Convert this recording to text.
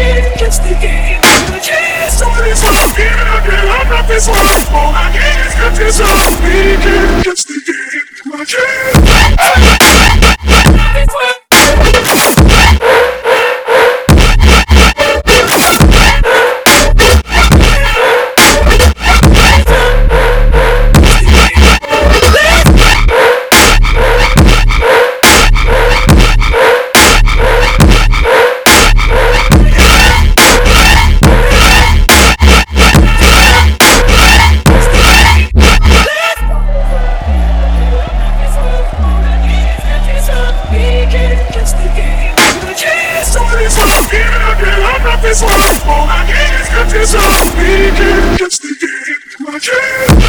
up, against the game. The chance is up, begin again, I'm not this one. All I get is good is up, begin against the game. My chance. All I get is good is up, begin against the game. My chance.